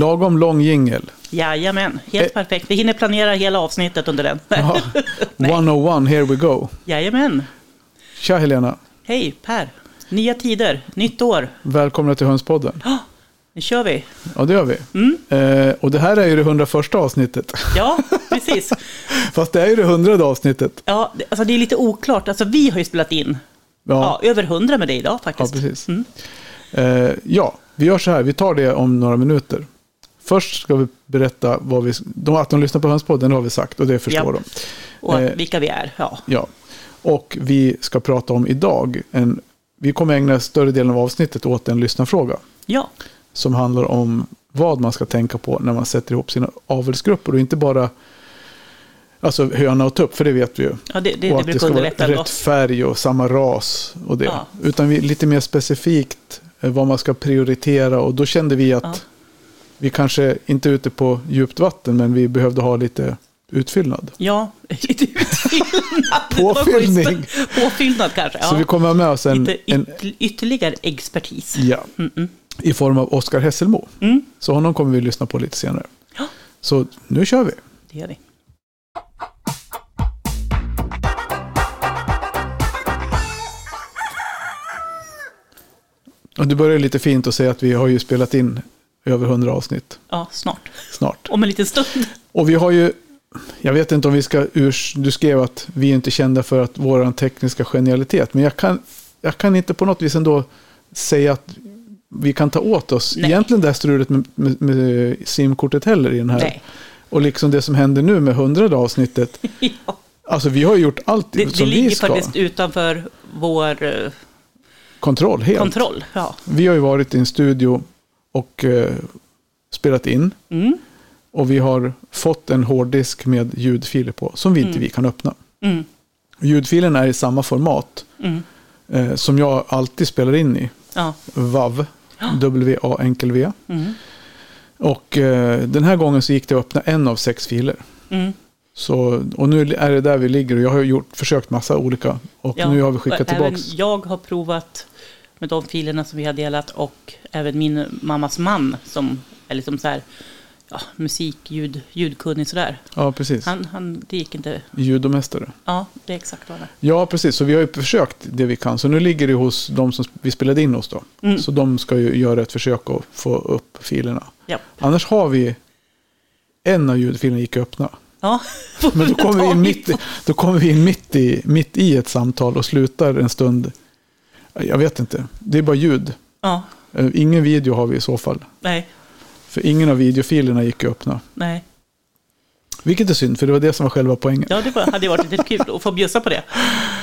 Lagom lång jingel. Jajamän, helt Eh. perfekt. Vi hinner planera hela avsnittet under den. Ja. Nej. 101, here we go. Jajamän. Tja Helena, Hej Per. Nya tider, nytt år. välkomna till Hönspodden. Nu kör vi. Ja, det gör vi. Mm. Eh, och det här är ju det 101 avsnittet. Ja, precis. Fast det är ju det 100 avsnittet. Ja, alltså det är lite oklart. Alltså vi har ju spelat in Ja, ja, över hundra med dig idag ja faktiskt. precis. Mm. Eh, ja, vi gör så här, vi tar det om några minuter. Först ska vi berätta vad vi, att de lyssnar på Hönspodden, det har vi sagt och det förstår Ja. de. Och Eh. vilka vi är. Ja. Ja, och vi ska prata om idag, en, vi kommer ägna större delen av avsnittet åt en lyssnarfråga. ja, som handlar om vad man ska tänka på när man sätter ihop sina avelsgrupper. Och inte bara alltså höna och tupp, för det vet vi ju. ja det, det, och det att det brukar ska vara rätt färg och samma ras och det. Ja. Utan vi, lite mer specifikt eh, vad man ska prioritera. Och då kände vi att. Vi kanske inte är ute på djupt vatten, men vi behövde ha lite utfyllnad. Ja, lite utfyllnad. Påfyllning. Påfyllnad kanske. Ja. Så vi kommer ha med oss en, lite yt- ytterligare expertis. ja, Mm-mm. i form av Oskar Hesselmo. Mm, Så honom kommer vi lyssna på lite senare. Ja. Så nu kör vi. det gör vi. Och du börjar lite fint att säga att vi har ju spelat in över 100 avsnitt Ja, snart. snart. Om en liten stund. Och vi har ju, jag vet inte om vi ska urs, du skrev att vi är inte kända för att vår tekniska genialitet, men jag kan, jag kan inte på något vis ändå säga att vi kan ta åt oss Nej. egentligen det här strulet med, med, med simkortet heller i den här. Nej. Och liksom det som händer nu med 100 avsnittet. Ja. Alltså vi har gjort allt Det, det som vi ligger ska. faktiskt utanför vår eh, Kontroll, helt. kontroll. Ja. Vi har ju varit i en studio och eh, spelat in. Mm. Och vi har fått en hårddisk med ljudfiler på som vi inte vi kan öppna. Mm. Ljudfilen är i samma format Mm. eh, som jag alltid spelar in i. Ja. WAV. W-A enkel V. Mm. Och eh, den här gången så gick det att öppna en av sex filer. Mm. Så, och nu är det där vi ligger och jag har gjort, försökt massa olika. Och Ja. nu har vi skickat. Även jag har provat med de filerna som vi har delat och även min mammas man som är liksom så här ja, musik, ljud, ljudkunnig sådär. Ja, precis. Han, han, det gick inte. Judomästare. Ja, det är exakt vad det är. Ja, precis. Så vi har ju försökt det vi kan. Så nu ligger det hos de som vi spelade in hos då. Mm. Så de ska ju göra ett försök att få upp filerna. Ja. Annars har vi en av ljudfilerna gick att öppna. Ja. Men då kommer vi in mitt, då kommer vi in mitt, i, mitt i ett samtal och slutar en stund. Jag vet inte. Det är bara ljud. Ja, Eh, Ingen video har vi i så fall. nej, För ingen av videofilerna gick att öppna. nej. Vilket är synd, för det var det som var själva poängen. Ja, det var, hade varit lite kul att få bjussa på det.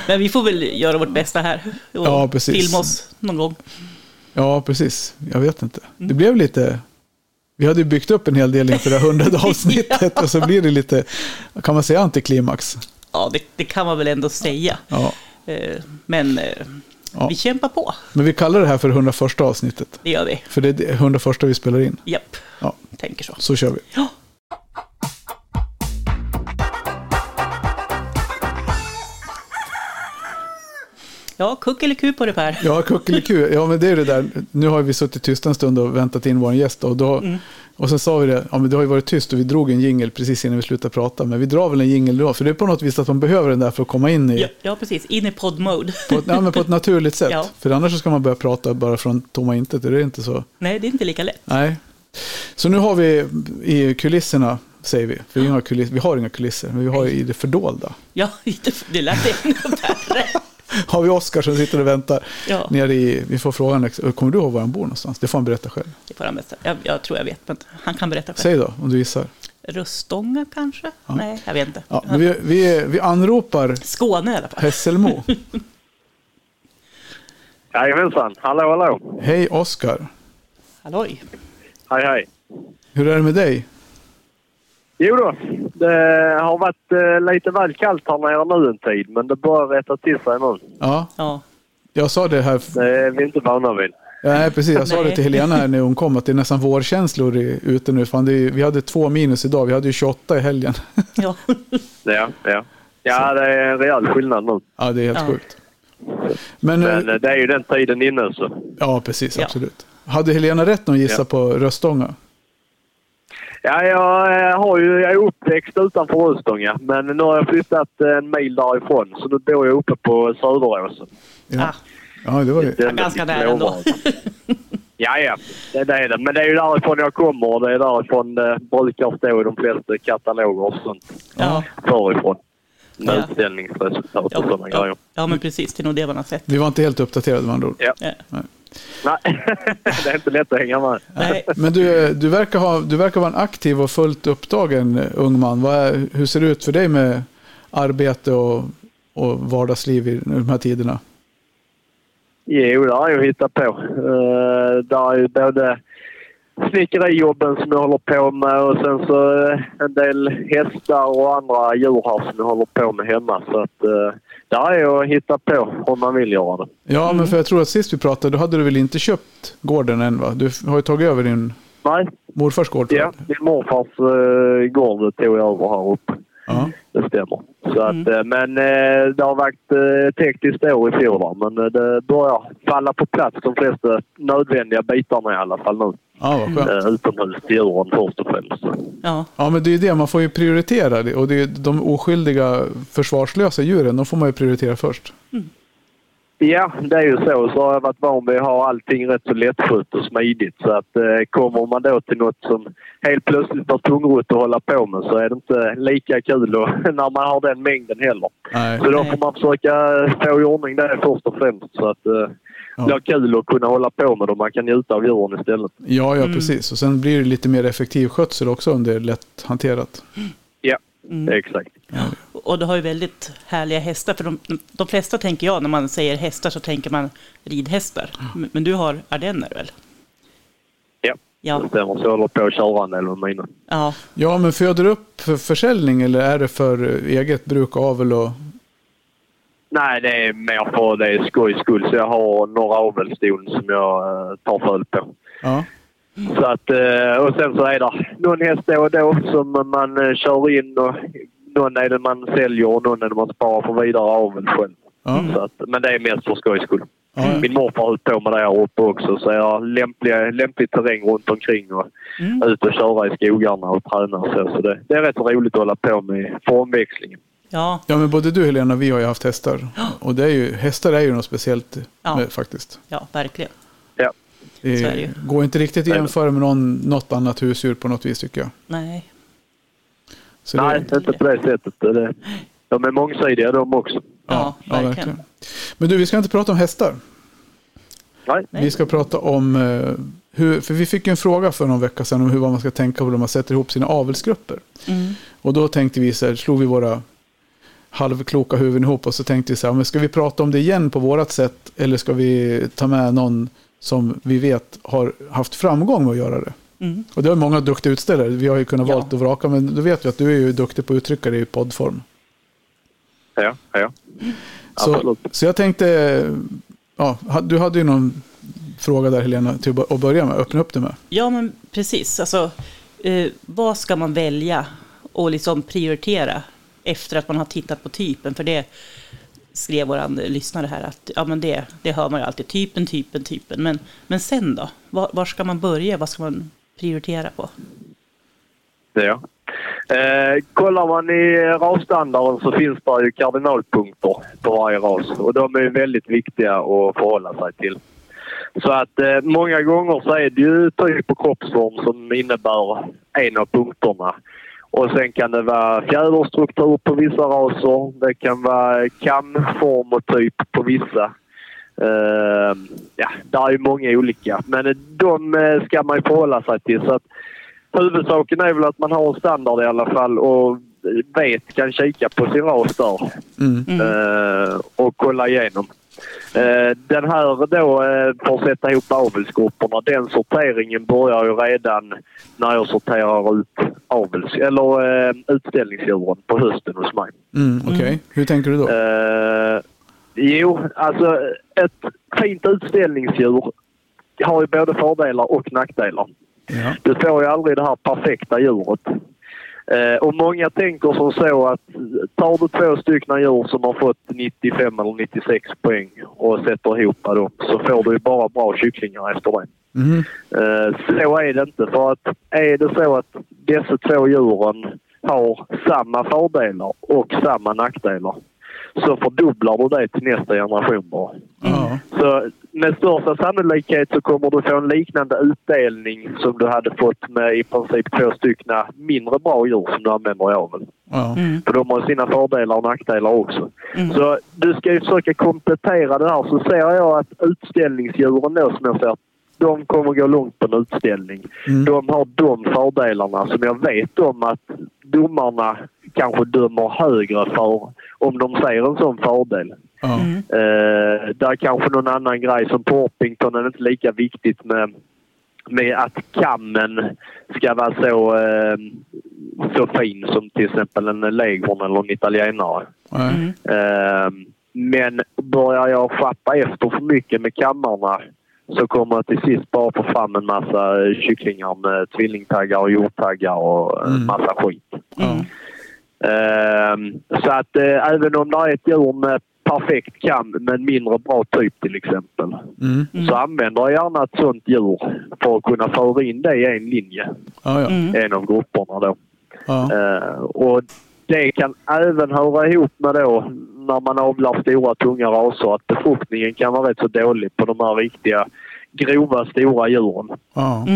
Men vi får väl göra vårt bästa här. Och Ja, precis. filma oss någon gång. Ja, precis. Jag vet inte. Det blev lite... Vi hade ju byggt upp en hel del inför det hundrade avsnittet och så blir det lite, kan man säga antiklimax? Ja, det, det kan man väl ändå säga. Ja. Eh, Men eh, Ja. vi kämpar på. Men vi kallar det här för 101 avsnittet. Det gör vi. För det är det 101 vi spelar in. Japp, Ja, tänker så. så kör vi. Ja. Ja, kuck eller ku på det Per. Ja, kuckeliku. Ja, men det är det där. Nu har vi suttit tysta en stund och väntat in vår gäst. Och, då, Mm. Och sen sa vi det, ja men det har ju varit tyst och vi drog en jingel precis innan vi slutade prata. Men vi drar väl en jingel då, för det är på något vis att man behöver den där för att komma in i, Ja, ja precis. In i podd-mode. på, ja, men på ett naturligt sätt. Ja. För annars ska man börja prata bara från tomma intet, det är inte så. Nej, det är inte lika lätt. Nej. Så nu har vi i kulisserna, säger vi, för vi har, kuliss, vi har inga kulisser, men vi har i det fördolda. Ja, det- det lät ännu värre. Har vi Oskar som sitter och väntar Ja, nere i, vi får frågan, kommer du ihåg var han bor någonstans? Det får han berätta själv. det får han berätta. Jag, jag tror jag vet, men han kan berätta själv. Säg då, om du gissar. Röstånga kanske? Ja. Nej, jag vet inte. Ja, men vi, vi, vi anropar Skåne i alla fall. Hässelmo. Jajamensan. Hallå, hallå. Hej Oskar. Halloj. Hej, hej. Hur är det med dig? Jo då, det har varit eh, lite väl kallt här nere nu en tid, men det börjar rätta till sig nu. Ja, Ja, jag sa det här. Det är vi inte vana vid. Nej, precis. Jag sa det till Helena här när hon kom att det är nästan vårkänslor ute nu. Fan, det är, vi hade två minus idag. Vi hade ju 28 i helgen. ja. Ja, ja. Ja, det är en rejäl skillnad nu. ja, det är helt Ja. sjukt. Men, Men eh, eh, det är ju den tiden inne så. ja, precis. Ja. Absolut. Hade Helena rätt när hon gissade Ja. på Röstånga? Ja, jag, eh, har ju, jag är uppväxt utanför Röstånga, men nu har jag flyttat en mil därifrån. Så nu bor jag uppe på Söderåsen. Ja, Ah, ja det var ju... Det är ganska nära ändå. Ja, ja. Det, det är det. Men det är ju därifrån jag kommer och det är därifrån det brukar stå i de flesta kataloger och sånt. ja, Förifrån. Med Ja. utställningsresultat och ja, sådana ja, grejer. ja, men precis. Det är nog det man har sett. Vi var inte helt uppdaterade med andra ord. Ja. Ja. Nej, det är inte lätt att hänga med. Nej, Men du, du, verkar ha, du verkar vara en aktiv och fullt upptagen eh, ung man. Är, hur ser det ut för dig med arbete och, och vardagsliv i de här tiderna? Jo, det har jag hittat på. Uh, där är ju både snickerijobben som jag håller på med och sen så eh, en del hästar och andra djur här som jag håller på med hemma. Så att uh, där är jag att hitta på om man vill göra det. Ja, men för jag tror att sist vi pratade, då hade du väl inte köpt gården än va? Du har ju tagit över din Nej, morfars gård. ja, min morfars uh, gård tog jag över här uppe. Ja. Det stämmer. Så att, eh, men eh, det har varit eh, ett hektiskt år i fjol. Men det börjar falla på plats de flesta nödvändiga bitarna i alla fall nu. ja, vad skönt. Eh, utomhusdjuren först och främst. ja, Ja, men det är ju det, man får ju prioritera. Och det är de oskyldiga försvarslösa djuren, de får man ju prioritera först. Ja, det är ju så. Så har jag varit van vid att ha allting rätt så lättskött och smidigt. Så att eh, kommer man då till något som helt plötsligt var tungrot att hålla på med så är det inte lika kul och, när man har den mängden heller. Nej. Så då får man försöka få i ordning det först och främst så att eh, Ja. det blir kul att kunna hålla på med och man kan njuta av djuren istället. Ja, ja, precis. Och sen blir det lite mer effektiv skötsel också om det är lätt hanterat. Ja, Mm. exakt. Och du har ju väldigt härliga hästar. För de, de flesta tänker jag, när man säger hästar så tänker man ridhästar. Men, men du har ardenner väl? Ja, Ja, det stämmer. Så jag håller på att köra en del med mina. ja, Ja, men föder du upp för försäljning eller är det för eget bruk, avel och... Nej, det är mer för det är skojs skull. Så jag har några avelston som jag eh, tar föl på. Ja, Så att, eh, och sen så är det någon häst då och då som man eh, kör in och någon är det man säljer och någon är det man sparar för vidare avel själv. ja, Så att, men det är mest för skojs skull. ja. Min morfar har hållit på med det här uppe också så jag har lämplig, lämplig terräng runt omkring och Mm. ut och köra i skogarna och träna och så. Så det, det är rätt roligt att hålla på med för omväxlingen. ja, Ja, men både du Helena och vi har ju haft hästar. Och det är ju, hästar är ju något speciellt Ja. med, faktiskt. ja, verkligen. Ja. Det är det går inte riktigt att jämföra med någon, något annat husdjur på något vis tycker jag. Nej, Så Nej, det, inte på det sättet. Det, de är mångsidiga de också. ja, verkligen. Men du, vi ska inte prata om hästar. Nej. Vi ska prata om eh, hur, för vi fick en fråga för någon vecka sedan om hur man ska tänka på när man sätter ihop sina avelsgrupper. Mm. Och då tänkte vi så här, slog vi våra halvkloka huvuden ihop och så tänkte vi så här, men ska vi prata om det igen på vårat sätt eller ska vi ta med någon som vi vet har haft framgång med att göra det? Mm. Och det har många duktiga utställare, vi har ju kunnat Ja. valt och vraka, men då vet vi att du är ju duktig på att uttrycka det i poddform. Ja, ja. Så, Absolut. så jag tänkte, ja, du hade ju någon fråga där Helena till att börja med, öppna upp det med. Ja, men precis. Alltså, eh, vad ska man välja och liksom prioritera efter att man har tittat på typen? För det skrev vår lyssnare här att ja, men det, det hör man ju alltid. Typen, typen, typen. Men, men sen då? Var, var ska man börja? Vad ska man prioritera på? Ja. Eh, kollar man i rasstandarden så finns det ju kardinalpunkter på varje ras och de är väldigt viktiga att förhålla sig till. Så att eh, många gånger så är det ju typ och kroppsform som innebär en av punkterna. Och sen kan det vara fjäderstruktur på vissa raser. Det kan vara kamform och typ på vissa. Eh, ja, det är ju många olika. Men de eh, ska man ju förhålla sig till. Så att huvudsaken är väl att man har en standard i alla fall och vet, kan kika på sin ras där Mm. Mm. eh, och kolla igenom. Eh, den här då, eh, för att sätta ihop avelsgrupperna, den sorteringen börjar ju redan när jag sorterar ut avels, eller eh, utställningsdjuren på hösten hos mig. Mm, Okej, hur tänker du då? Jo, alltså ett fint utställningsdjur har ju både fördelar och nackdelar. Ja. Du får ju aldrig det här perfekta djuret. Eh, och många tänker som så att tar du två stycken djur som har fått 95 eller 96 poäng och sätter ihop dem så får du ju bara bra kycklingar efter det. Mm. Eh, Så är det inte. För att är det så att dessa två djuren har samma fördelar och samma nackdelar så fördubblar du det till nästa generation bara. Ja. Så med största sannolikhet så kommer du få en liknande utdelning som du hade fått med i princip två stycken mindre bra djur som du använder i avel. Mm. För de har sina fördelar och nackdelar också. Mm. Så du ska ju försöka komplettera det här. Så ser jag att utställningsdjuren då som jag ser, de kommer gå långt på en utställning. Mm. De har de fördelarna som jag vet om att domarna kanske dömer högre för om de ser en sån fördel. Mm. Eh, där är kanske någon annan grej som på Orpington är inte lika viktigt med, med att kammen ska vara så, eh, så fin som till exempel en leghorn eller en italienare. Mm. Eh, men börjar jag schappa efter för mycket med kammarna så kommer jag till sist bara få fram en massa eh, kycklingar med tvillingtaggar och hjorttaggar och en Mm. massa skit. Ja. Ehm, så att eh, även om det är ett djur med perfekt kam men mindre bra typ till exempel Mm. så använder jag gärna ett sånt djur för att kunna föra in det i en linje, Ja, ja. Mm. en av grupperna då. Ja. Eh, och det kan även höra ihop med då när man avlar stora tunga raser att befruktningen kan vara rätt så dålig på de här riktiga grova stora djuren. Ja.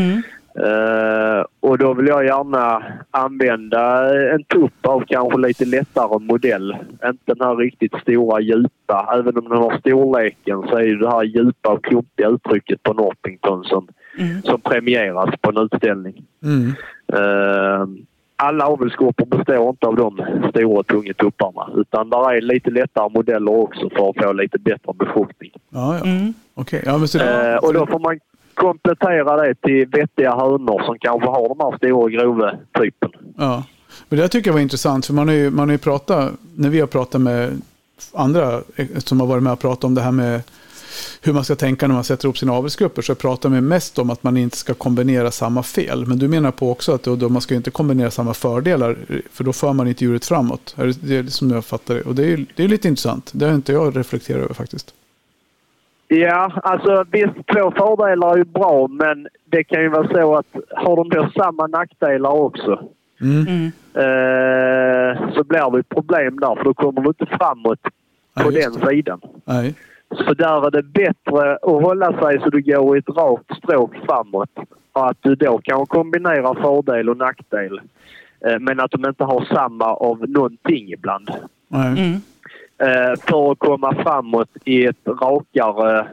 Eh, och då vill jag gärna använda en tupp av kanske lite lättare modell. Inte den här riktigt stora djupa. Även om den har storleken så är ju det här djupa och klumpiga uttrycket på Norpington som, Mm. som premieras på en utställning. Mm. Eh, alla avelsgrupper består inte av de stora tunga tupparna utan där är lite lättare modeller också för att få lite bättre befruktning. Ja, ja. Mm. Okej. Ja, men så Eh, och då får man komplettera det till vettiga hönor som kanske har de här stora grova typen. Ja. Men det tycker jag var intressant, för man har ju, man har ju pratat, när vi har pratat med andra som har varit med och pratat om det här med hur man ska tänka när man sätter ihop sina avelsgrupper, så pratar man mest om att man inte ska kombinera samma fel. Men du menar på också att då, då man ska inte kombinera samma fördelar, för då för man inte djuret framåt. Är det, är som jag fattar det. Och det är det är lite intressant. Det har inte jag reflekterat över faktiskt. Ja, alltså visst två fördelar är ju bra men det kan ju vara så att har de då samma nackdelar också Mm. Mm. eh, så blir det ett problem där för då kommer du inte framåt på just den sidan. Nej. Så där är det bättre att hålla sig så du går i ett rakt stråk framåt. Och att du då kan kombinera fördel och nackdel. Eh, Men att de inte har samma av någonting ibland. Nej. Mm. Eh, För att komma framåt i ett rakare,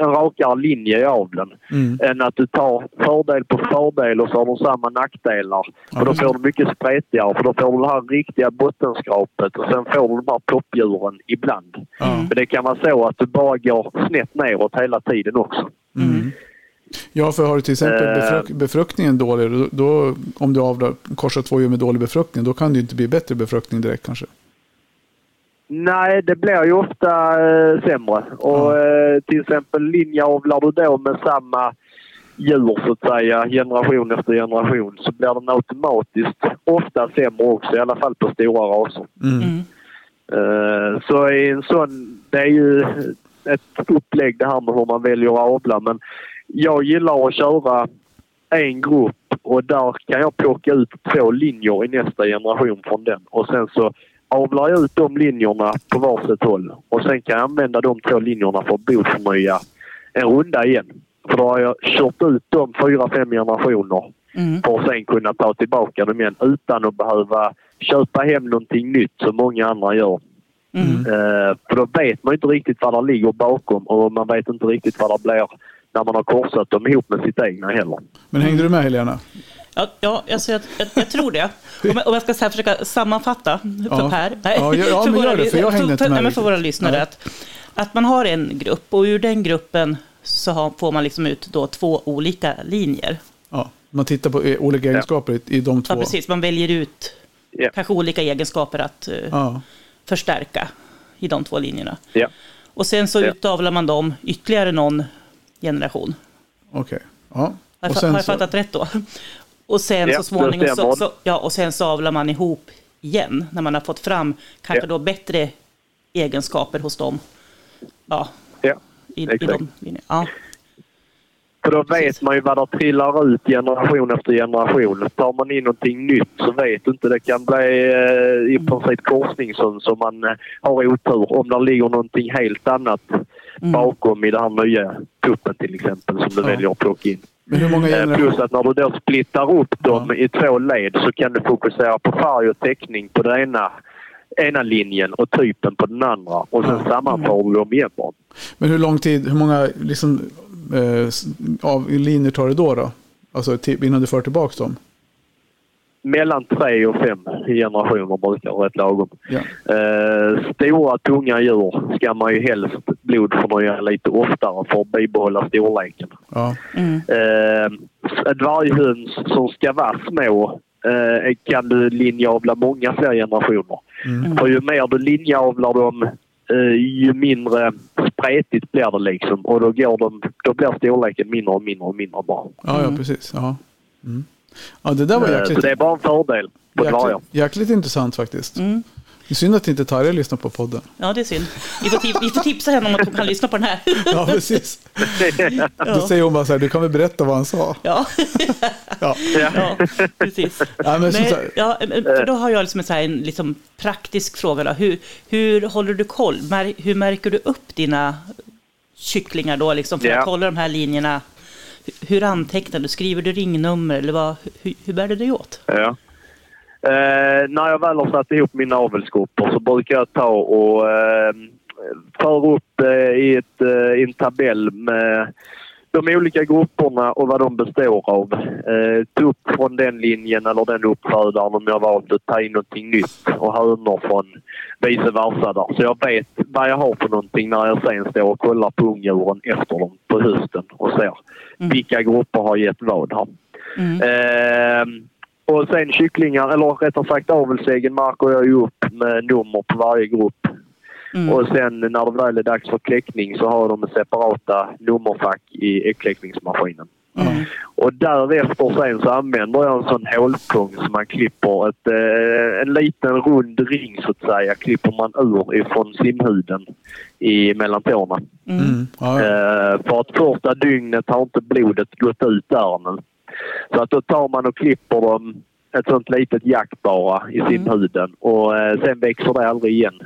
en rakare linje i aveln. Mm. Än att du tar fördel på fördel och så har de samma nackdelar. För då Ja. får du mycket spretigare. För då får du det här riktiga bottenskrapet och sen får du de här toppdjuren ibland. Ja. Mm. Men det kan vara så att du bara går snett neråt hela tiden också. Mm. Ja, för har du till exempel Eh. befruk befruktningen dålig, då, då, om du avlar, korsar två djur med dålig befruktning, då kan det ju inte bli bättre befruktning direkt kanske. Nej, det blir ju ofta eh, sämre. Och eh, till exempel linjeavlar du då med samma djur så att säga, generation efter generation, så blir den automatiskt ofta sämre också, i alla fall på stora raser. Mm. Mm. Eh, så i en sån, det är ju ett upplägg det här med hur man väljer att avla. Men jag gillar att köra en grupp och där kan jag plocka ut två linjer i nästa generation från den. Och sen så avlar jag ut de linjerna på varsitt håll. Och sen kan jag använda de två linjerna för att bodförnya en runda igen. För då har jag kört ut dem fyra, fem generationer Mm. för att sen kunna ta tillbaka dem igen utan att behöva köpa hem någonting nytt som många andra gör. Mm. Eh, för då vet man inte riktigt vad det ligger bakom och man vet inte riktigt vad det blir när man har korsat dem ihop med sitt egna heller. Men hängde du med Helena? Ja, ja alltså jag, jag, jag tror det. Om jag, om jag ska så här försöka sammanfatta för Ja. Per. Ja, ja, ja, men våra det, för för, med nej, för våra lyssnare. Att, att man har en grupp och ur den gruppen så har, får man liksom ut då två olika linjer. Ja, man tittar på eh, olika egenskaper i, i de två. Ja, precis. Man väljer ut kanske olika egenskaper att Ja, förstärka i de två linjerna. Ja. Och sen så Ja. utavlar man dem ytterligare någon generation. okej. Ja. Har jag, har jag så- fattat rätt då? Och sen Ja, så småningom så, så, ja, och sen så avlar man ihop igen när man har fått fram kanske Ja. då bättre egenskaper hos dem. Ja, Ja. i, i Exakt. de linjerna. Ja. För då Precis. vet man ju vad det trillar ut generation efter generation. Tar man in någonting nytt så vet du inte. Det kan bli eh, i princip korsning som, som man eh, har otur om det ligger någonting helt annat Mm. bakom i den här nya tuppen till exempel som du Ja. väljer att plocka in. Men hur många Eh, generationer? Plus att när du då splittar upp dem i två led så kan du fokusera på färg och teckning på den ena, ena linjen och typen på den andra. Och sen Ja. sammanför du dem igen. Men hur lång tid, hur många liksom, eh, av linjer tar det då? då? Alltså innan du för tillbaka dem? Mellan tre och fem generationer brukar vara rätt lagom. Ja. Eh, stora, tunga djur ska man ju helst blodförnya lite oftare för att bibehålla storleken. Ja. Mm. Eh, dvärghöns som ska vara små eh, kan du linjeavla många fler generationer. Mm. För ju mer du linjeavlar dem eh, ju mindre spretigt blir det liksom. Och då, går de, då blir storleken mindre och mindre och mindre bara. Ja, ja, precis. Ja. Mm. Ja, det där var Eh, jäkligt, så det är bara en fördel på jäkligt, jäkligt intressant faktiskt. Mm. Det är synd att inte Tarja lyssnar på podden. Ja, det är synd. Vi får, vi får tipsa henne om att hon kan lyssna på den här. Ja, precis. Då Ja, säger hon bara så här, du kan väl berätta vad han sa? ja. Ja. ja precis. Ja, men ja, men för då har jag liksom en, så här, en liksom praktisk fråga. Då. Hur, hur håller du koll? Mär, hur märker du upp dina kycklingar då, liksom, för Ja. att hålla de här linjerna? Hur- antecknar du? Skriver du ringnummer eller vad, hur, hur bär du dig åt? Ja. Eh, när jag väl har satt ihop mina avelsgrupper så brukar jag ta och eh, föra upp eh, i, ett, eh, i en tabell med de olika grupperna och vad de består av. Eh, ta upp från den linjen eller den uppfödaren om jag valt att ta in någonting nytt och hönor från vice versa där. Så jag vet vad jag har för någonting när jag sen står och kollar på ungdjuren efter dem på hösten och ser vilka grupper har gett vad här. Mm. Ehm, och sen kycklingar, eller rättare sagt avelsäggen märker jag ju upp med nummer på varje grupp. Mm. Och sen när det väl är dags för kläckning så har de separata nummerfack i äggkläckningsmaskinen. Mm. Och därefter sen så använder jag en sån hålpung som man klipper ett, eh, en liten rund ring så att säga. Klipper man ur ifrån simhuden i mellan tårna. Mm. Ja, ja. Eh, för att första dygnet har inte blodet gått ut där ännu. Så att då tar man och klipper dem ett sånt litet jack bara i simhuden och eh, sen växer det aldrig igen.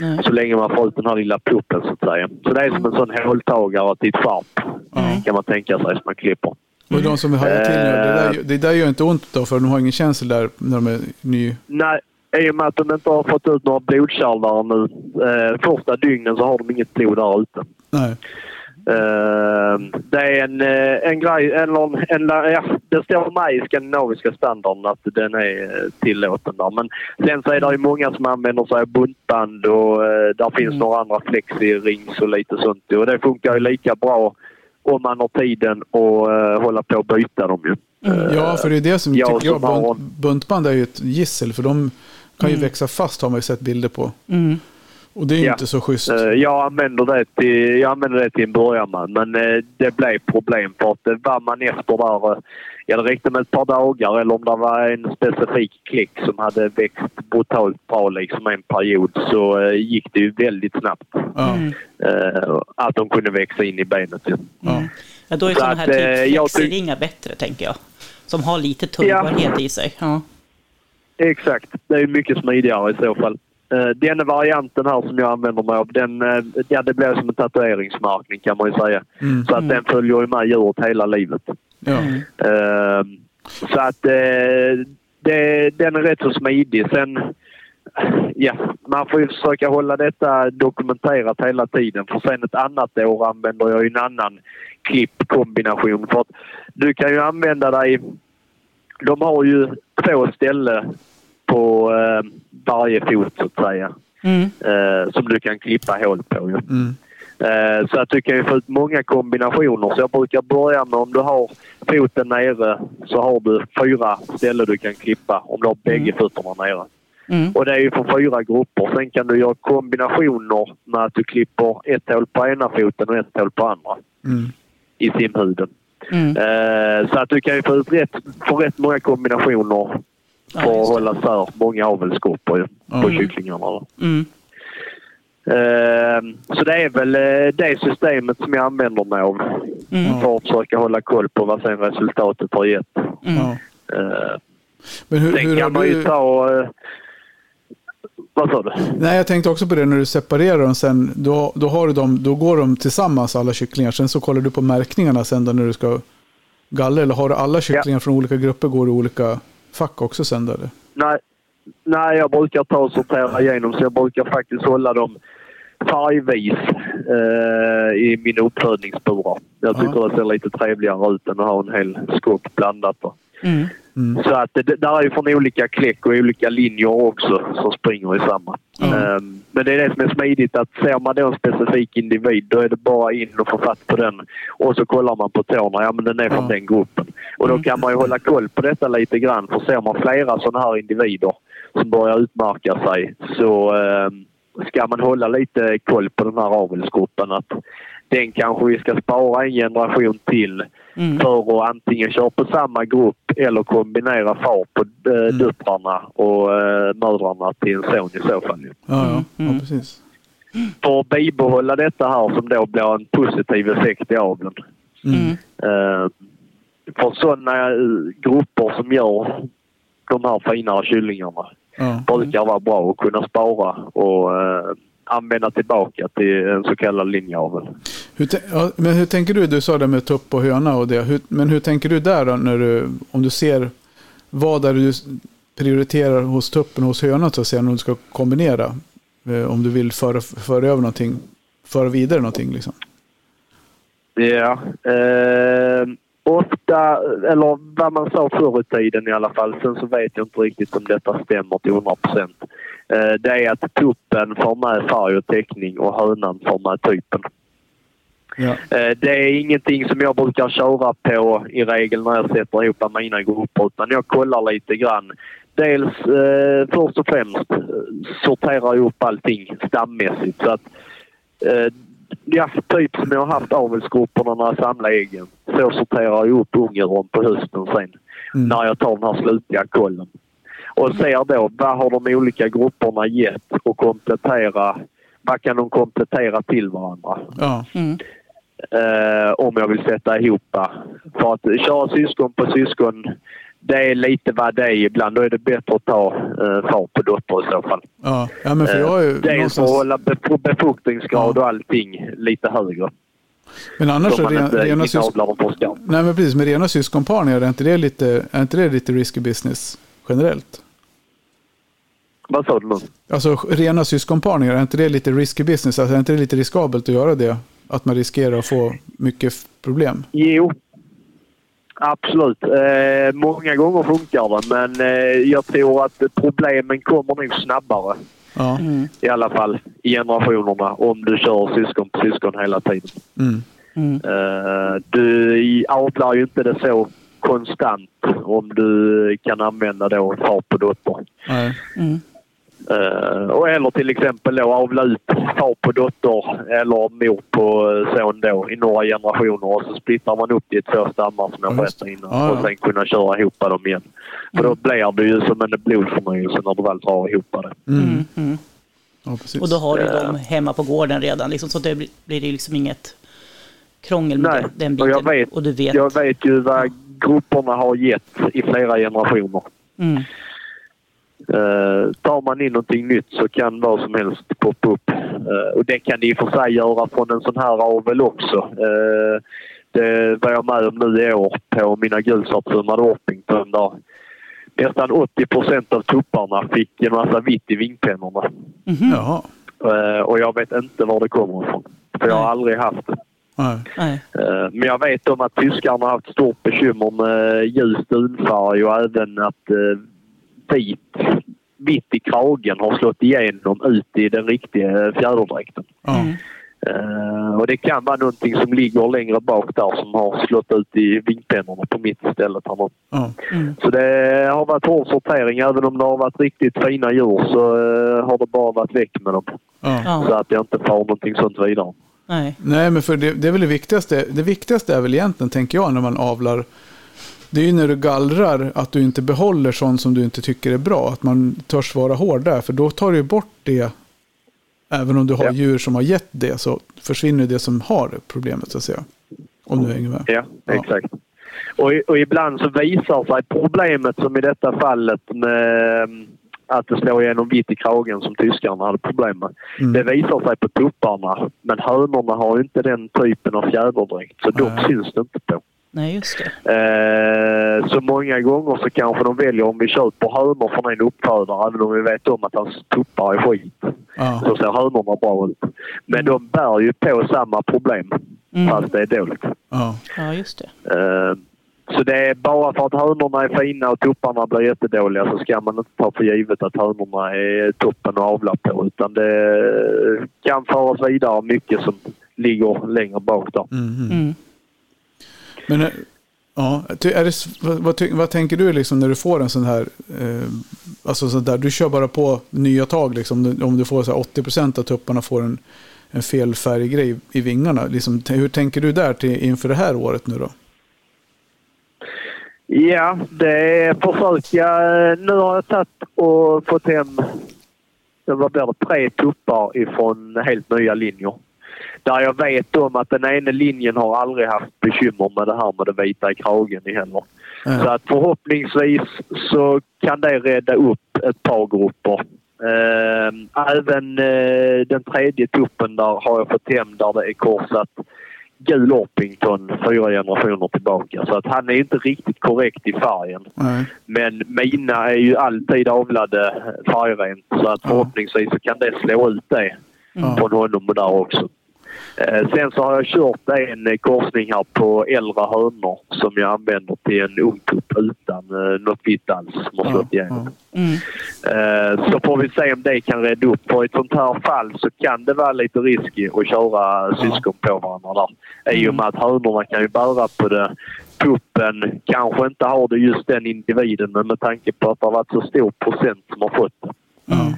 Nej. Så länge man får ut den här lilla pluppen så att säga. Så det är som en sån håltagare till ett skärp Mm. kan man tänka sig som man klipper. Och de som hajar till nu, det där, det där gör inte ont då för de har ingen känsel där när de är ny. Nej, i och med att de inte har fått ut några blodkärl där nu. Eh, första dygnen så har de inget blod där ute. Nej. Eh, det är en, eh, en grej, eller en, en, ja, det står med i skandinaviska standarden att den är eh, tillåten där. Men sen så är det ju många som använder sig av buntband och eh, där finns Mm. några andra flexi-rings och lite sånt. Och det funkar ju lika bra om man har tiden att eh, hålla på och byta dem ju. Mm. Ja, för det är det som Ja, tycker jag, bunt, buntband är ju ett gissel för de kan ju Mm. växa fast har man ju sett bilder på. Mm. Och det är Ja. inte så schysst. Eh, Jag använder det till, jag använder det till en början men eh, det blev problem för att det var man efter där, eh, ja det räckte med ett par dagar eller om det var en specifik klick som hade växt brutalt bra liksom en period så eh, gick det ju väldigt snabbt Ja. Mm. eh, att de kunde växa in i benet. ju. Ja. Ja, då är Så sådana här typ eh, flexeringar bättre, tänker jag. Som har lite tuggbarhet i sig. Ja. Exakt, det är mycket smidigare i så fall. Uh, den varianten här som jag använder mig av, den, eh, ja, det blir som en tatueringsmärkning kan man ju säga. Mm. Så att den följer ju med djuret hela livet. Ja. Mm. Ehm, så att eh, det, den är rätt så smidig. Sen, ja, man får ju försöka hålla detta dokumenterat hela tiden. För sen ett annat år använder jag ju en annan klippkombination. För att du kan ju använda dig... De har ju två ställen på eh, varje fot så att säga. Mm. Eh, som du kan klippa hål på. Ju. Mm. Eh, Så att du kan ju få ut många kombinationer. Så jag brukar börja med om du har foten nere så har du fyra ställen du kan klippa om du har bägge fötterna nere. Mm. Och det är ju för fyra grupper. Sen kan du göra kombinationer med att du klipper ett hål på ena foten och ett hål på andra Mm. i simhuden. Mm. Eh, Så att du kan ju få ut rätt, få rätt många kombinationer Ja, för att hålla sär många avelsgrupper ju på Mm. kycklingarna. Mm. Så det är väl eh, det systemet som jag använder mig av Mm. för att försöka hålla koll på vad sen resultatet har gett. Mm. Ja. Eh, Men hur, sen hur kan man ju du... ta... eh, Vad sa du? Nej, jag tänkte också på det när du separerar dem sen. Då, då, har du dem, då går de tillsammans alla kycklingar. Sen så kollar du på märkningarna sen då när du ska gallra. Eller har du alla kycklingar från olika grupper går i olika fack också sen? Eller? Nej, nej, jag brukar ta och sortera igenom så jag brukar faktiskt hålla dem färgvis eh, i mina uppfödningsburar. Jag tycker Ja. det ser lite trevligare ut än att ha en hel skåp blandat. Då. Mm. Mm. Så att det, där är ju från olika kläck och olika linjer också som springer i samma. Ja. Ehm, men det är det som är smidigt att ser man då en specifik individ då är det bara in och få fatt på den och så kollar man på tårna. Ja men den är från Ja. den gruppen. Och då Mm. kan man ju hålla koll på detta lite grann för ser man flera sådana här individer som börjar utmärka sig så ehm, ska man hålla lite koll på den här avelsgruppen. Att den kanske vi ska spara en generation till Mm. för att antingen köra på samma grupp eller kombinera far på eh, Mm. döttrarna och eh, mödrarna till en son i så fall. Ja, ja. Mm. ja, precis. För att bibehålla detta här som då blir en positiv effekt i aveln. Mm. Mm. Eh, för sådana eh, grupper som gör de här finare kyllingarna Ja. brukar vara bra att kunna spara och eh, använda tillbaka till en så kallad linjeavel. Hur, ja, men hur tänker du? Du sa det med tupp och höna och det. Hur, men hur tänker du där då? När du, om du ser vad är du prioriterar hos tuppen och hos hönan så att säga, när du ska kombinera? Eh, om du vill föra, föra över någonting, föra vidare någonting liksom. Ja. Eh, ofta, eller vad man sa förr i tiden i alla fall, sen så vet jag inte riktigt om detta stämmer till 100 procent. Eh, det är att tuppen får med färg och teckning och hönan får med typen. Ja. Eh, det är ingenting som jag brukar köra på i regel när jag sätter ihop mina grupper utan jag kollar lite grann. Dels eh, först och främst eh, sorterar jag upp allting stammässigt så att eh, Ja, typ som jag har haft avelsgrupperna när jag samlar äggen. Så sorterar jag upp ungdjuren på hösten sen. Mm. När jag tar den här slutliga kollen. Och ser då vad har de olika grupperna gett och komplettera. Vad kan de komplettera till varandra? Ja. Mm. Eh, om jag vill sätta ihop. För att köra syskon på syskon, det är lite vad det är ibland. Då är det bättre att ta eh, far på dotter i så fall. Ja. ja, men för jag har ju Dels för att någonstans... hålla bef- befruktningsgrad och allting lite högre. Men annars Så så man inte rena syskon... Nej men precis, med rena syskonparningar, är inte det lite, är inte det lite risky business generellt? Vad sa du nu? Alltså rena syskonparningar, är inte det lite risky business? Alltså, är inte det lite riskabelt att göra det? Att man riskerar att få mycket problem? Jo, absolut. Eh, många gånger funkar det, men eh, jag tror att problemen kommer nog snabbare Ja. Mm. i alla fall i generationerna om du kör syskon på syskon hela tiden. Mm. Mm. Eh, du avlar ju inte det så konstant om du kan använda då far på dotter. Mm. Eh, och eller till exempel då avla ut far på dotter eller mor på eh, son då i några generationer och så splittrar man upp det i två stammar som jag berättade innan ja. och sen kunna köra ihop dem igen. För då blir det ju som en blodförnyelse när du väl drar ihop det. Mm. Mm. Mm. Ja, precis. Och då har du dem hemma på gården redan, liksom, så det blir, blir det liksom inget krångel med Nej, den, den och biten. jag vet, och du vet. jag vet ju vad grupperna har gett i flera generationer. Mm. Uh, tar man in någonting nytt så kan vad som helst poppa upp. Eh, och det kan det i och för sig göra från en sån här avel också. Uh, det var jag med om nu i år på mina gulsvartsummade Orpington där nästan 80 procent av tupparna fick en massa vitt i vingpennorna. Mhm. Jaha. Eh, och jag vet inte var det kommer ifrån. För jag har Nej. aldrig haft det. Nej. Nej. Eh, Men jag vet om att tyskarna har haft stort bekymmer med ljus dunfärg och även att eh, vit, vitt i kragen har slått igenom ut i den riktiga fjäderdräkten. Mm. Eh, och det kan vara någonting som ligger längre bak där som har slått ut i vingpennorna på mitt istället. Här nu. Mm. Så det har varit hård sortering. Även om det har varit riktigt fina djur så eh, har det bara varit väck med dem. Ja. Så att jag inte får någonting sånt vidare. Nej. Nej, men för det, det är väl det viktigaste. Det viktigaste är väl egentligen, tänker jag, när man avlar. Det är ju när du gallrar att du inte behåller sånt som du inte tycker är bra. Att man törs vara hård där. För då tar du bort det Även om du har Ja. djur som har gett det så försvinner det som har problemet så att säga. Om du hänger med. Ja, Ja. exakt. Och, och ibland så visar sig problemet som i detta fallet med att det slår igenom vitt i kragen som tyskarna hade problem med. Mm. Det visar sig på tupparna. Men hönorna har inte den typen av fjäderdräkt så de Nej. syns det inte på. Nej, just det. Eh, så många gånger så kanske de väljer om vi köper hönor från en uppfödare även om vi vet om att hans tuppar är skit. Ja. Så ser hönorna bra ut. Men de bär ju på samma problem Mm. fast det är dåligt. Ja. Ja, just det. Eh, Så det är bara för att hönorna är fina och tupparna blir jättedåliga så ska man inte ta för givet att hönorna är toppen att avla på. Utan det kan föras vidare mycket som ligger längre bak där. Mhm. Mm. Men eh, ja, är det, vad, vad, vad tänker du liksom när du får en sån här, eh, alltså sånt där, du kör bara på nya tag liksom, om du får så här 80% av tupparna får en, en fel färggrej i, vingarna. Liksom, hur tänker du där till, inför det här året nu då? Ja, det är försöka. Nu har jag tagit och fått hem det var blir det, tre tuppar ifrån helt nya linjer. Där jag vet om att den ena linjen har aldrig haft bekymmer med det här med det vita i kragen i heller. Ja. Så att förhoppningsvis så kan det rädda upp ett par grupper. Eh, Även eh, den tredje tuppen där har jag fått hem där det är korsat gul Orpington fyra generationer tillbaka. Så att han är inte riktigt korrekt i färgen. Nej. Men mina är ju alltid avlade färgrent så att förhoppningsvis så kan det slå ut det Ja. från honom och där också. Eh, Sen så har jag kört en eh, korsning här på äldre hönor som jag använder till en ungtupp utan eh, något vitt alls som har slått igenom. Mm. Så får vi se om det kan rädda upp. För i ett sånt här fall så kan det vara lite risky att köra syskon på varandra där. I och med att hönorna kan ju bära på det. Tuppen kanske inte har det just den individen men med tanke på att det har varit så stor procent som har fått det Ja.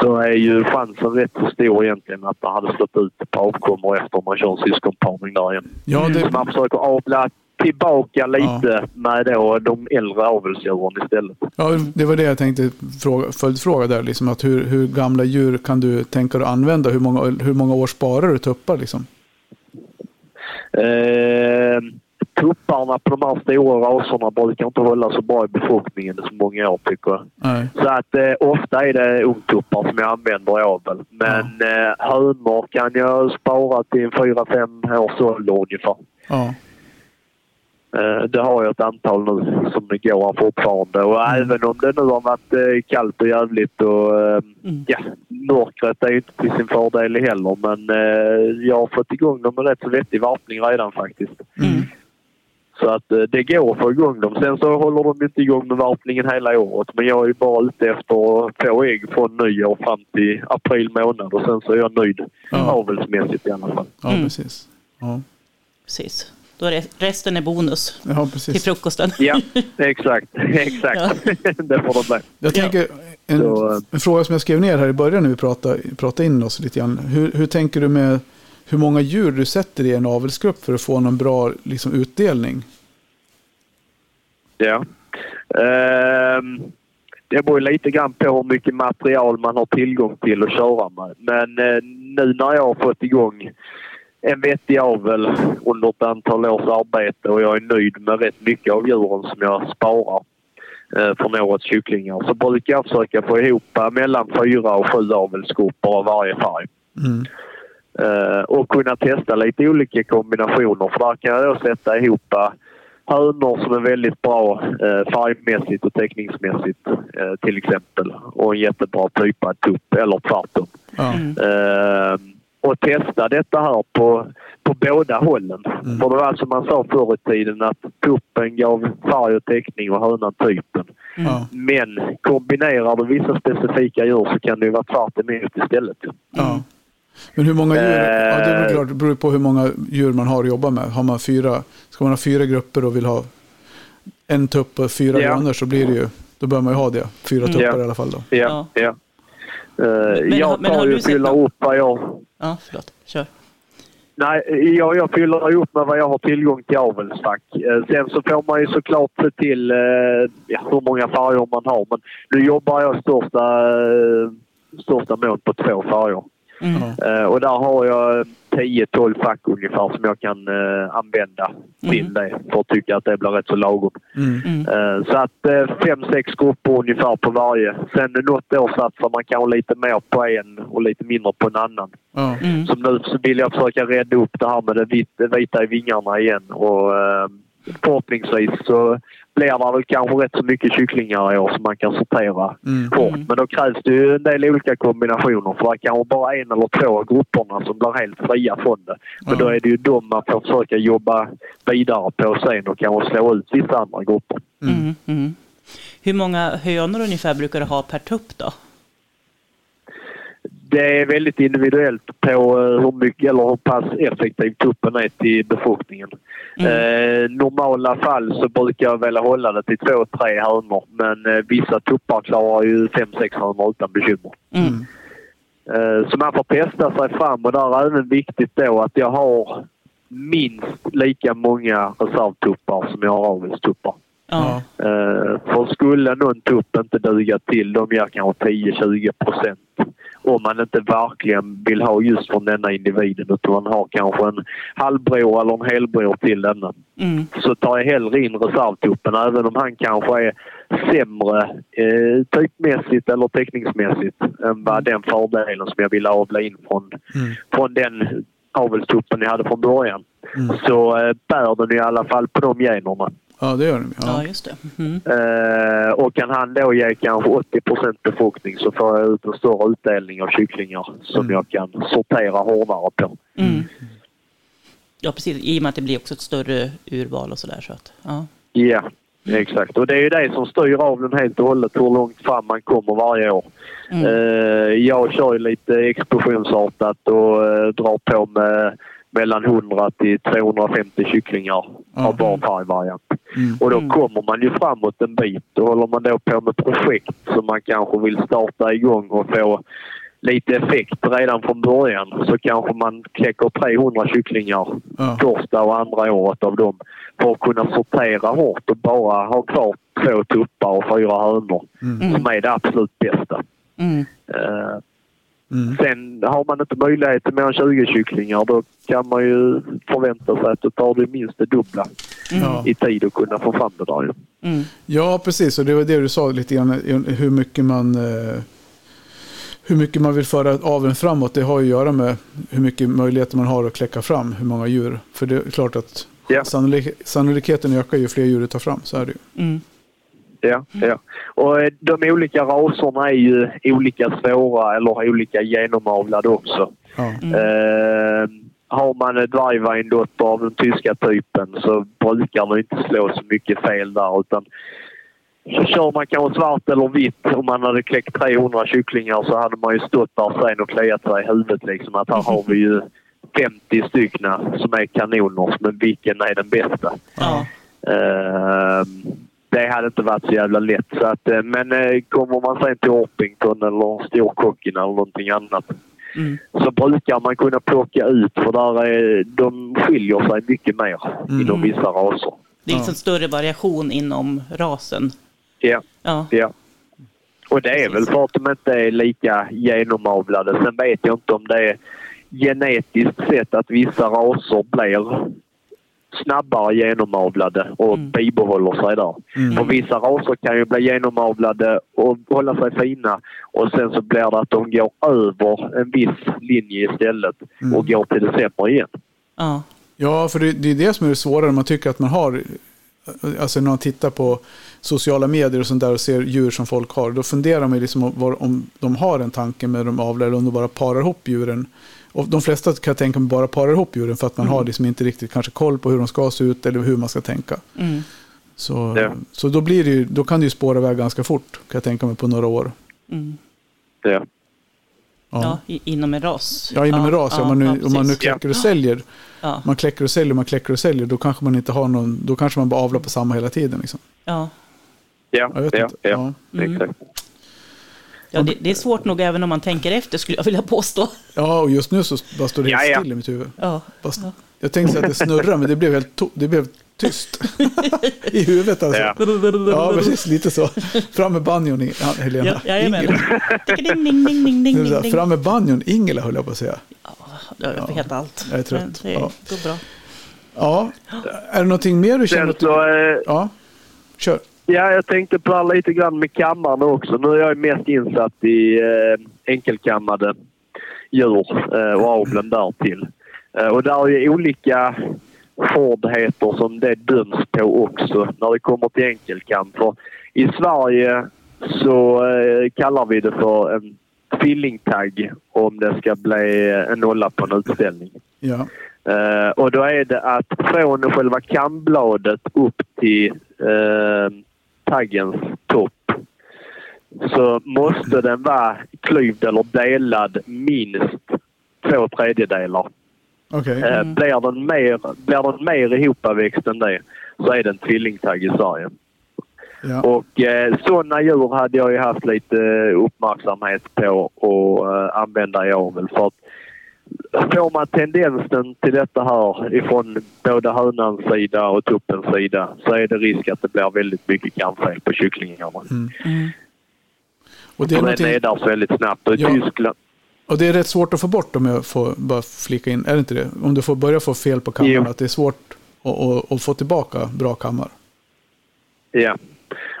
Så är ju chansen rätt så stor egentligen att det hade slått ut ett par avkommor efter man kör en syskonparning där igen. Ja, Så det, man försöker avla tillbaka lite med då de äldre avelsdjuren istället. ja, det var det jag tänkte fråga, följdfråga där. Liksom, att hur, hur gamla djur kan du tänka dig att använda? Hur många, hur många år sparar du tuppar? Liksom? Eh, tupparna på de här stora raserna brukar inte hålla så bra i befruktningen så många år tycker jag. Nej. Så att eh, ofta är det ungtuppar som jag använder i avel. Men eh, hönor kan jag spara till en 4-5 års ålder ungefär. Ja. Eh, Det har jag ett antal nu som det går fortfarande. Och även om det nu har varit eh, kallt och jävligt och eh, Mm. ja, mörkret är ju inte till sin fördel heller. Men eh, jag har fått igång dem med rätt så vettig varpning redan faktiskt. Mm. Så att eh, det går att få igång dem. Sen så håller de inte igång med varpningen hela året. Men jag är ju bara ute efter att få ägg från nyår fram till april månad. Och sen så är jag nöjd Ja. avelsmässigt i alla fall. Ja, Mm. precis. Ja. Precis. Då är det, resten är bonus ja, till precis. frukosten. Ja, exakt. exakt. det får det bli. Jag Ja. tänker, en, eh, en fråga som jag skrev ner här i början när vi pratade, pratade in oss lite grann. Hur, hur tänker du med hur många djur du sätter i en avelsgrupp för att få någon bra liksom, utdelning? Ja. Ehm, det beror lite grann på hur mycket material man har tillgång till att köra med. Men eh, nu när jag har fått igång en vettig avel under ett antal års arbete och jag är nöjd med rätt mycket av djuren som jag sparar eh, från årets kycklingar så brukar jag försöka få ihop mellan fyra och sju avelsgrupper av varje färg. Mm. Eh, och kunna testa lite olika kombinationer. För där kan jag då sätta ihop eh, hönor som är väldigt bra eh, färgmässigt och teckningsmässigt eh, till exempel. Och en jättebra typad tupp eller tvärtom. Mm. Eh, och testa detta här på, på båda hållen. Mm. För det var alltså man sa förr i tiden att tuppen gav färg och teckning och hönan typen. Mm. Men kombinerar du vissa specifika djur så kan det ju vara tvärt emot istället. Ja. Men hur många djur? Ja, det Eh. klart, det beror på hur många djur man har att jobba med. Har man fyra, ska man ha fyra grupper och vill ha en tupp och fyra Ja. granar så blir det ju, då bör man ju ha det. Fyra tuppar Ja. i alla fall då. Ja, ja. Eh, Men jag har- men har tar ju någon- upp vad jag... Ja, förlåt. Kör. Nej, jag, jag fyller upp med vad jag har tillgång till avelsfack. Eh, Sen så får man ju såklart se till ja, hur många färger man har. Men nu jobbar jag största, största mån på två färger. Eh, och där har jag 10-12 fack ungefär som jag kan eh, använda till det för att tycka att det blir rätt så lagom. Mm. Eh, så att fem, sex grupper ungefär på varje. Sen något år satsar man kanske lite mer på en och lite mindre på en annan. Mm. Som nu så vill jag försöka rädda upp det här med det vit- det vita i vingarna igen. Och, förhoppningsvis så blir det väl kanske rätt så mycket kycklingar i år som man kan sortera Mm. bort. Men då krävs det ju en del olika kombinationer. För det kanske bara en eller två av grupperna som blir helt fria från det. Men Ja. då är det ju de man får försöka jobba vidare på sen och kanske slå ut vissa andra grupper. Mm. Mm. Hur många hönor ungefär brukar du ha per tupp då? Det är väldigt individuellt på eh, hur mycket eller hur pass effektiv tuppen är till befruktningen. Eh, normala fall så brukar jag vilja hålla det till två, tre hönor. Men eh, vissa tuppar klarar ju fem, sex hönor utan bekymmer. Mm. Eh, så man får testa sig fram och där är även viktigt då att jag har minst lika många reservtuppar som jag har avelstuppar. Ja. Eh, för skulle någon tupp inte duga till, de ger kanske 10-20 procent. Om man inte verkligen vill ha just från denna individen utan man har kanske en halvbror eller en helbror till denna. Mm. Så tar jag hellre in reservtuppen även om han kanske är sämre eh, typmässigt eller teckningsmässigt än vad den fördelen som jag vill avla in från, Mm. från den avelstuppen jag hade från början. Mm. Så eh, bär den i alla fall på de generna. Ja, det gör de. ja, Ja. just det. Mm. Eh, och kan han då ge kanske 80 befruktning så får jag ut en större utdelning av kycklingar som Mm. jag kan sortera hårdare på. Mm. Ja, precis. I och med att det blir också ett större urval och sådär. Så att, ja. Ja, exakt. Och det är ju det som styr av den helt och hållet hur långt fram man kommer varje år. Mm. Eh, jag kör ju lite explosionsartat och eh, drar på med mellan 100 till 250 kycklingar av var färgvariant. Mm. Och då Mm. kommer man ju framåt en bit. Och håller man då på med projekt som man kanske vill starta igång och få lite effekt redan från början så kanske man kläcker 300 kycklingar Ja. första och andra året av dem för att kunna sortera hårt och bara ha kvar två tuppar och fyra hönor Mm. som är det absolut bästa. Mm. Eh, Mm. Sen har man inte möjlighet till mer än 20 kycklingar då kan man ju förvänta sig att det tar det minst det dubbla Ja. i tid att kunna få fram det där. Mm. ja, precis. Och det var det du sa lite grann. Hur mycket man... eh, Hur mycket man vill föra aveln framåt, det har ju att göra med hur mycket möjligheter man har att kläcka fram hur många djur. För det är klart att Ja. sannolik sannolikheten ökar ju fler djur du tar fram, så är det ju. Mm. Ja, ja. Och eh, de olika raserna är ju olika svåra eller olika genomavlade också. Ja. Mm. Eh, har man ett dvärgveindotter av den tyska typen så brukar man inte slå så mycket fel där utan så kör man kanske svart eller vitt. Om man hade kläckt 300 kycklingar så hade man ju stått där sen och kliat sig i huvudet liksom att här har vi ju 50 styckna som är kanoner men vilken är den bästa? Ja. Eh, det hade inte varit så jävla lätt. Så att, eh, men eh, kommer man sen till Orpington eller Storkocken eller någonting annat Mm. så brukar man kunna plocka ut för där är, de skiljer sig mycket mer Mm. inom vissa raser. Det är liksom större variation inom rasen. Ja, Ja. ja. Och det är väl för att de inte är lika genomavlade. Sen vet jag inte om det är genetiskt sett att vissa raser blir snabbare genomavlade och Mm. bibehåller sig där. Mm. För vissa raser kan ju bli genomavlade och hålla sig fina och sen så blir det att de går över en viss linje istället Mm. och går till det sämre igen. Ja. Ja, för det, det är det som är det svåra när man tycker att man har, alltså när man tittar på sociala medier och sånt där och ser djur som folk har, då funderar man ju liksom om, de har en tanke med de avlar eller om de bara parar ihop djuren. Och de flesta kan jag tänka mig bara parar ihop djuren för att man har liksom inte riktigt kanske koll på hur de ska se ut eller hur man ska tänka. Mm. Så, Ja. så då, blir det ju, då kan det ju spåra iväg ganska fort, kan jag tänka mig, på några år. Mm. Ja. Ja, Ja, ja. inom en ras. inom en ras. om, man nu, om man nu kläcker och säljer, Ja, man kläcker och säljer, man kläcker och säljer, då kanske man inte har någon, då kanske man bara avlar på samma hela tiden. Liksom. ja. Ja, ja, ja. Ja. Mm. exakt. Ja det, det är svårt nog även om man tänker efter skulle jag vilja påstå. Ja, och just nu så bara står det helt Ja, ja. still i mitt huvud. Ja, Fast, Jag tänkte säga att det snurrar, men det blev helt, det blev tyst. I huvudet alltså. Ja. Ja, precis. Lite så. Fram med banjon, i- ja, Helena. Ja, jajamän. Ingela. Fram med banjon, Ingela höll jag på att säga. Jag vet allt. jag är trött. Men Det Ja. går bra. Ja, är det någonting mer du känner att du... så, eh, Ja, kör. Ja, jag tänkte här lite grann med kammaren också. Nu är jag mest insatt i eh, enkelkammade djur eh, och aveln därtill. Eh, och där är ju olika hårdheter som det döms på också när det kommer till enkelkam. För i Sverige så eh, kallar vi det för en tvillingtagg om det ska bli en nolla på en utställning. Ja. Eh, och då är det att från själva kambladet upp till eh, taggens topp så måste den vara klyvd eller delad minst två tredjedelar. Okej. Eh, blir, den mer, blir den mer ihopväxt än det så är det en tvillingtagg i Sverige. Ja. Och eh, sådana djur hade jag ju haft lite uppmärksamhet på att eh, använda i avel. För att får man tendensen till detta här ifrån både hönans sida och tuppens sida så är det risk att det blir väldigt mycket kamfel på kycklingarna. Mm. Och, det är någonting, nedar så väldigt snabbt. Och Ja. Tyskland... och det är rätt svårt att få bort om jag får bara flika in. Är det inte det? Om du får börja få fel på kammaren, Jo. att det är svårt att, att, att få tillbaka bra kammar. Ja.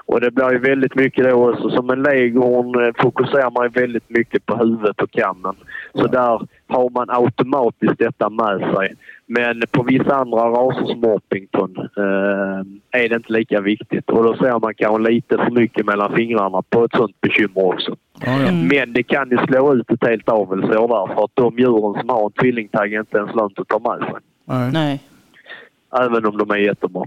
Och det blir ju väldigt mycket då också. Som en leghorn eh, fokuserar man ju väldigt mycket på huvudet och kammen. Så där har man automatiskt detta med sig. Men på vissa andra raser som Orpington eh, är det inte lika viktigt. Och då ser man kanske lite för mycket mellan fingrarna på ett sånt bekymmer också. Ja, ja. Mm. Men det kan ju slå ut ett helt avelsår där för att de djuren som har en tvillingtagg är inte ens lönt att ta med sig. Nej. Nej. Även om de är jättebra.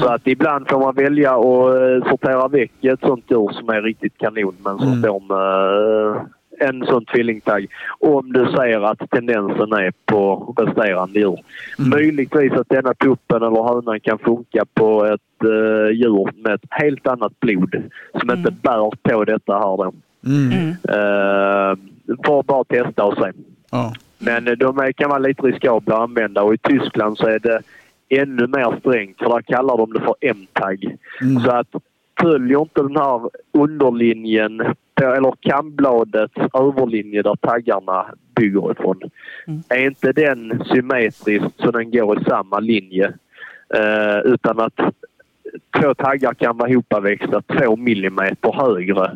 Så att ibland får man välja att eh, sortera väck ett sånt djur som är riktigt kanon men som Mm. står med eh, en sån tvillingtagg. Om du ser att tendensen är på resterande djur. Mm. Möjligtvis att denna tuppen eller hönan kan funka på ett uh, djur med ett helt annat blod som inte Mm. bär på detta här då. Mm. Mm. Uh, får bara testa och se. Ja. Men de kan vara lite riskabla att använda och i Tyskland så är det ännu mer strängt för där kallar de det för M-tagg. Mm. Så att följer inte den här underlinjen eller kambladets överlinje där taggarna bygger ifrån. Mm. Är inte den symmetrisk så den går i samma linje eh, utan att två taggar kan vara ihopväxta två millimeter högre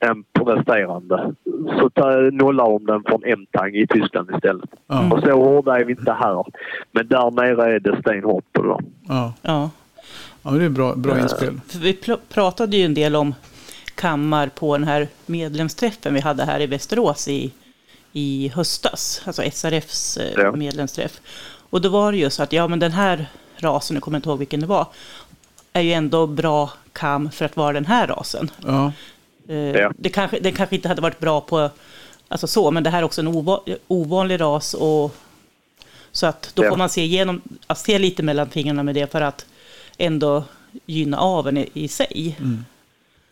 än på resterande. Så ta, nollar de den från M-tagg i Tyskland istället. Ja. Och så hårda är vi inte här. Men där nere är det stenhårt på det. Ja. Ja. det är bra, bra inspel. För vi pl- pratade ju en del om kammar på den här medlemsträffen vi hade här i Västerås i, i höstas. Alltså SRFs eh, Ja. medlemsträff. Och då var det ju så att ja, men den här rasen, jag kommer inte ihåg vilken det var, är ju ändå bra kam för att vara den här rasen. Ja. Eh, Ja. det, kanske, det kanske inte hade varit bra på, alltså så, men det här är också en ova, ovanlig ras. Och, så att då Ja. får man se, igenom, att se lite mellan fingrarna med det för att ändå gynna aveln i, i sig.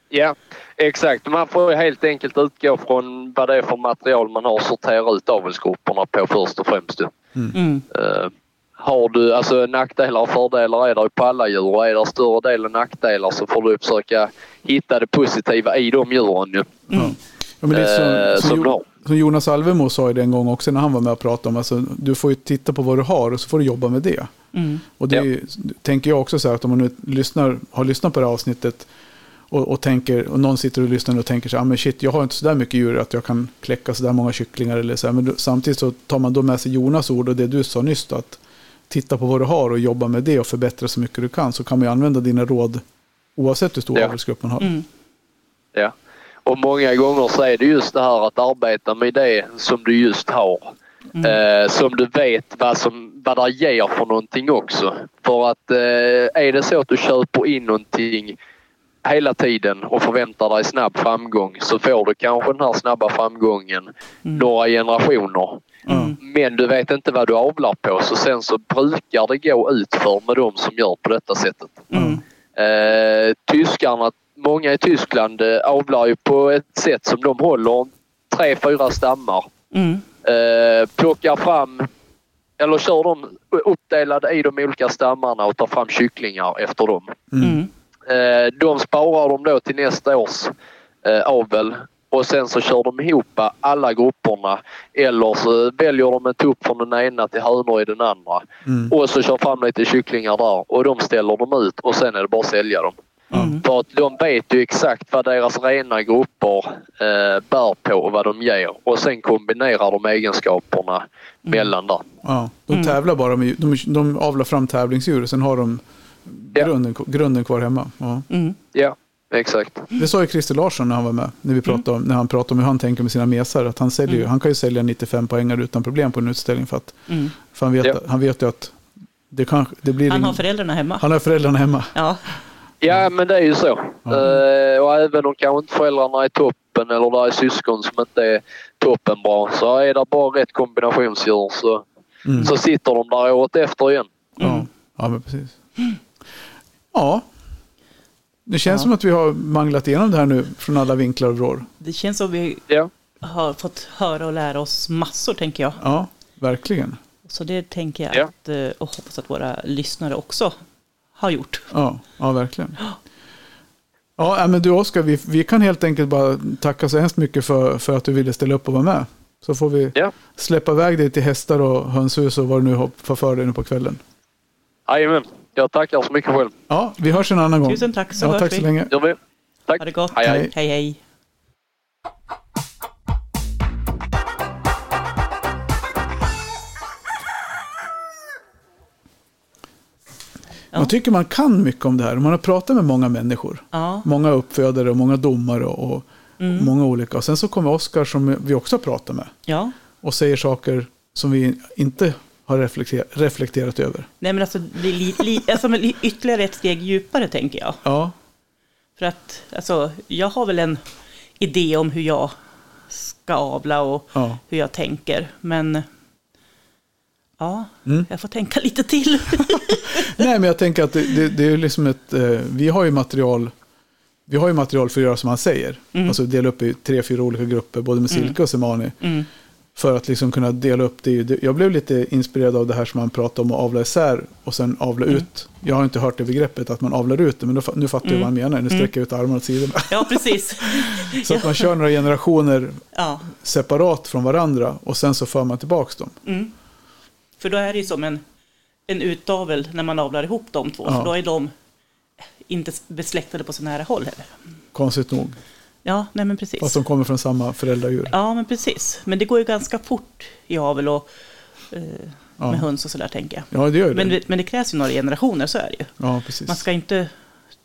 Ja, exakt. Man får helt enkelt utgå från vad det är för material man har att sortera ut avelsgrupperna på först och främst. ju. Mm. Har du, alltså nackdelar och fördelar är det ju på alla djur och är det större delen nackdelar så får du försöka hitta det positiva i de djuren ju. Mm. Ja, men det är Eh, som, som, som Jonas Alvemo sa ju det en gång också när han var med och pratade om. Alltså, du får ju titta på vad du har och så får du jobba med det. Mm. Och det Ja. tänker jag också så här att om man nu lyssnar, har lyssnat på det här avsnittet och, och, tänker, och någon sitter och lyssnar och tänker så här, ah, men shit, jag har inte så där mycket djur att jag kan kläcka så där många kycklingar eller så här. Men då, samtidigt så tar man då med sig Jonas ord och det du sa nyss då, att titta på vad du har och jobba med det och förbättra så mycket du kan så kan man ju använda dina råd oavsett hur stor Ja. avelsgrupp man har. Mm. Ja. Och många gånger så är det just det här att arbeta med det som du just har. Eh, som du vet vad, som, vad det ger för någonting också. För att eh, är det så att du köper in någonting hela tiden och förväntar dig snabb framgång så får du kanske den här snabba framgången några generationer. Mm. Men du vet inte vad du avlar på så sen så brukar det gå utför med de som gör på detta sättet. Mm. Eh, tyskarna, många i Tyskland eh, avlar ju på ett sätt som de håller tre, fyra stammar. Mm. Eh, plockar fram eller kör de uppdelade i de olika stammarna och tar fram kycklingar efter dem. Mm. Eh, de sparar de då till nästa års eh, avel och sen så kör de ihop alla grupperna eller så väljer de en tupp från den ena till hönor i den andra. Mm. Och så kör fram lite kycklingar där och de ställer de ut och sen är det bara att sälja dem. Mm. För att de vet ju exakt vad deras rena grupper eh, bär på och vad de ger. Och sen kombinerar de egenskaperna mellan där. Ja, de Mm. tävlar bara med, de, de avlar fram tävlingsdjur och sen har de Ja. grunden, grunden kvar hemma. Ja. Mm. Ja, exakt. Det sa ju Christer Larsson när han var med, när, vi pratade om, när han pratade om hur han tänker med sina mesar. Att han, säljer, Mm. han kan ju sälja 95 poängar utan problem på en utställning. För, att, Mm. för han, vet, Ja. han vet ju att det, kanske, det blir Han ingen- har föräldrarna hemma. han har föräldrarna hemma. Ja. Ja, men det är ju så. Eh, och även om kanske inte föräldrarna är toppen eller det är syskon som inte är toppen bra så är det bara rätt kombinationsdjur så, Mm. så sitter de där året efter igen. Mm. Ja, ja, men precis. Ja. Det känns Ja. som att vi har manglat igenom det här nu från alla vinklar och vrår. Det känns som vi Ja, har fått höra och lära oss massor, tänker jag. Ja, verkligen. Så det tänker jag Ja. att, eh, och hoppas att våra lyssnare också har gjort. Ja, ja verkligen. Ja, äh, men du Oskar, vi, vi kan helt enkelt bara tacka så hemskt mycket för, för att du ville ställa upp och vara med. Så får vi ja. släppa iväg dig till hästar och hönshus och vad du nu har får för dig nu på kvällen. Jajamän. Jag tackar så mycket själv. Ja, vi hörs en annan gång. Tusen tack, så ja, hörs tack vi. så länge. Gör vi. Tack. Ha det gott. Hej, hej. hej. hej. Man tycker man kan mycket om det här. Man har pratat med många människor. Ja. Många uppfödare och många domare och, och Mm. många olika. Och sen så kommer Oskar som vi också har pratat med. ja. Och säger saker som vi inte har reflekterat, reflekterat över. Nej, men alltså, det är li, li, alltså, ytterligare ett steg djupare, tänker jag. Ja, För att alltså, jag har väl en idé om hur jag ska avla och ja. hur jag tänker. Men ja, Mm. jag får tänka lite till. Nej, men jag tänker att det, det, det är liksom ett... Eh, vi har ju material... Vi har ju material för att göra som han säger. Mm. Alltså dela upp i tre, fyra olika grupper, både med silke och semani. Mm. För att liksom kunna dela upp det. Jag blev lite inspirerad av det här som han pratade om att avla isär och sen avla Mm. ut. Jag har inte hört det begreppet att man avlar ut det, men nu fattar jag Mm. vad han menar. Nu Mm. sträcker jag ut armarna åt sidorna. Ja, precis. Så att man kör några generationer Ja. separat från varandra och sen så för man tillbaka dem. Mm. För då är det ju som en, en utavel när man avlar ihop de två. Ja. För då är de inte besläktade på så nära håll heller. Konstigt nog. Ja, nej men precis. Fast de kommer från samma föräldradjur. Ja, men precis. Men det går ju ganska fort i avel och eh, Ja. med höns och sådär tänker jag. Ja, det gör Men, det. det- men det krävs ju några generationer, så är det ju. Ja, precis. Man ska inte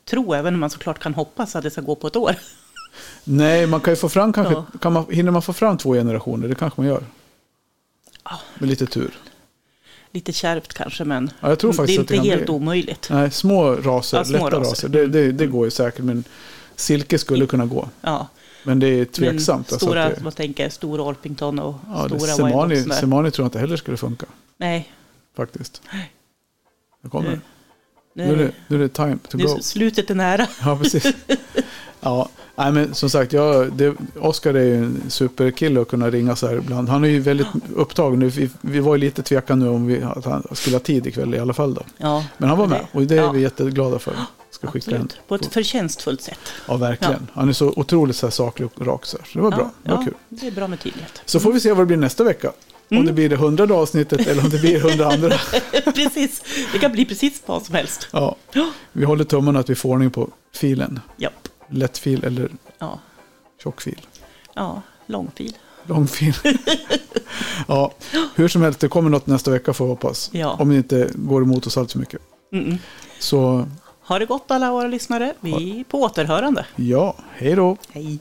tro, även om man såklart kan hoppas att det ska gå på ett år. Nej, man kan ju få fram kanske, Ja. kan man, hinner man få fram två generationer? Det kanske man gör. Ja. Med lite tur. Lite kärvt kanske, men Ja, jag tror det är inte det helt bli. omöjligt. Nej, små raser, Ja, små lätta raser. raser, det, det, det går ju säkert. Men silke skulle kunna gå. Ja, Men det är men tveksamt. alltså stora, att det, vad tänker jag, stora Orpington och ja, stora semani, semani tror jag inte heller skulle funka. Nej, Faktiskt. Det kommer. Nu- Nu, är det, nu är det time to nu, go. slutet är nära. Ja, precis. Ja, nej, men som sagt, jag, det, Oskar är ju en superkille att kunna ringa så här ibland. Han är ju väldigt upptagen. Nu, vi, vi var ju lite tvekande nu om vi, att han skulle ha tid ikväll i alla fall. Då. Ja, Men han var med och det är ja. vi jätteglada för. Ska skicka en. absolut. På ett förtjänstfullt sätt. Ja, verkligen. Han är så otroligt så här saklig och rak. Så, det var bra. Det var ja, kul. det är bra med tydlighet. Så får vi se vad det blir nästa vecka. Om Mm. det blir det hundrade avsnittet eller om det blir hundra andra. precis, det kan bli precis vad som helst. Ja, vi håller tummarna att vi får ordning på filen. Japp. Lättfil eller Ja, tjockfil. ja långfil. Långfil. ja, hur som helst, det kommer något nästa vecka får vi hoppas. Ja. Om det inte går emot oss allt för mycket. Mm-mm. Så Ha det gott alla våra lyssnare. Vi är på återhörande. ja, hej då. Hej.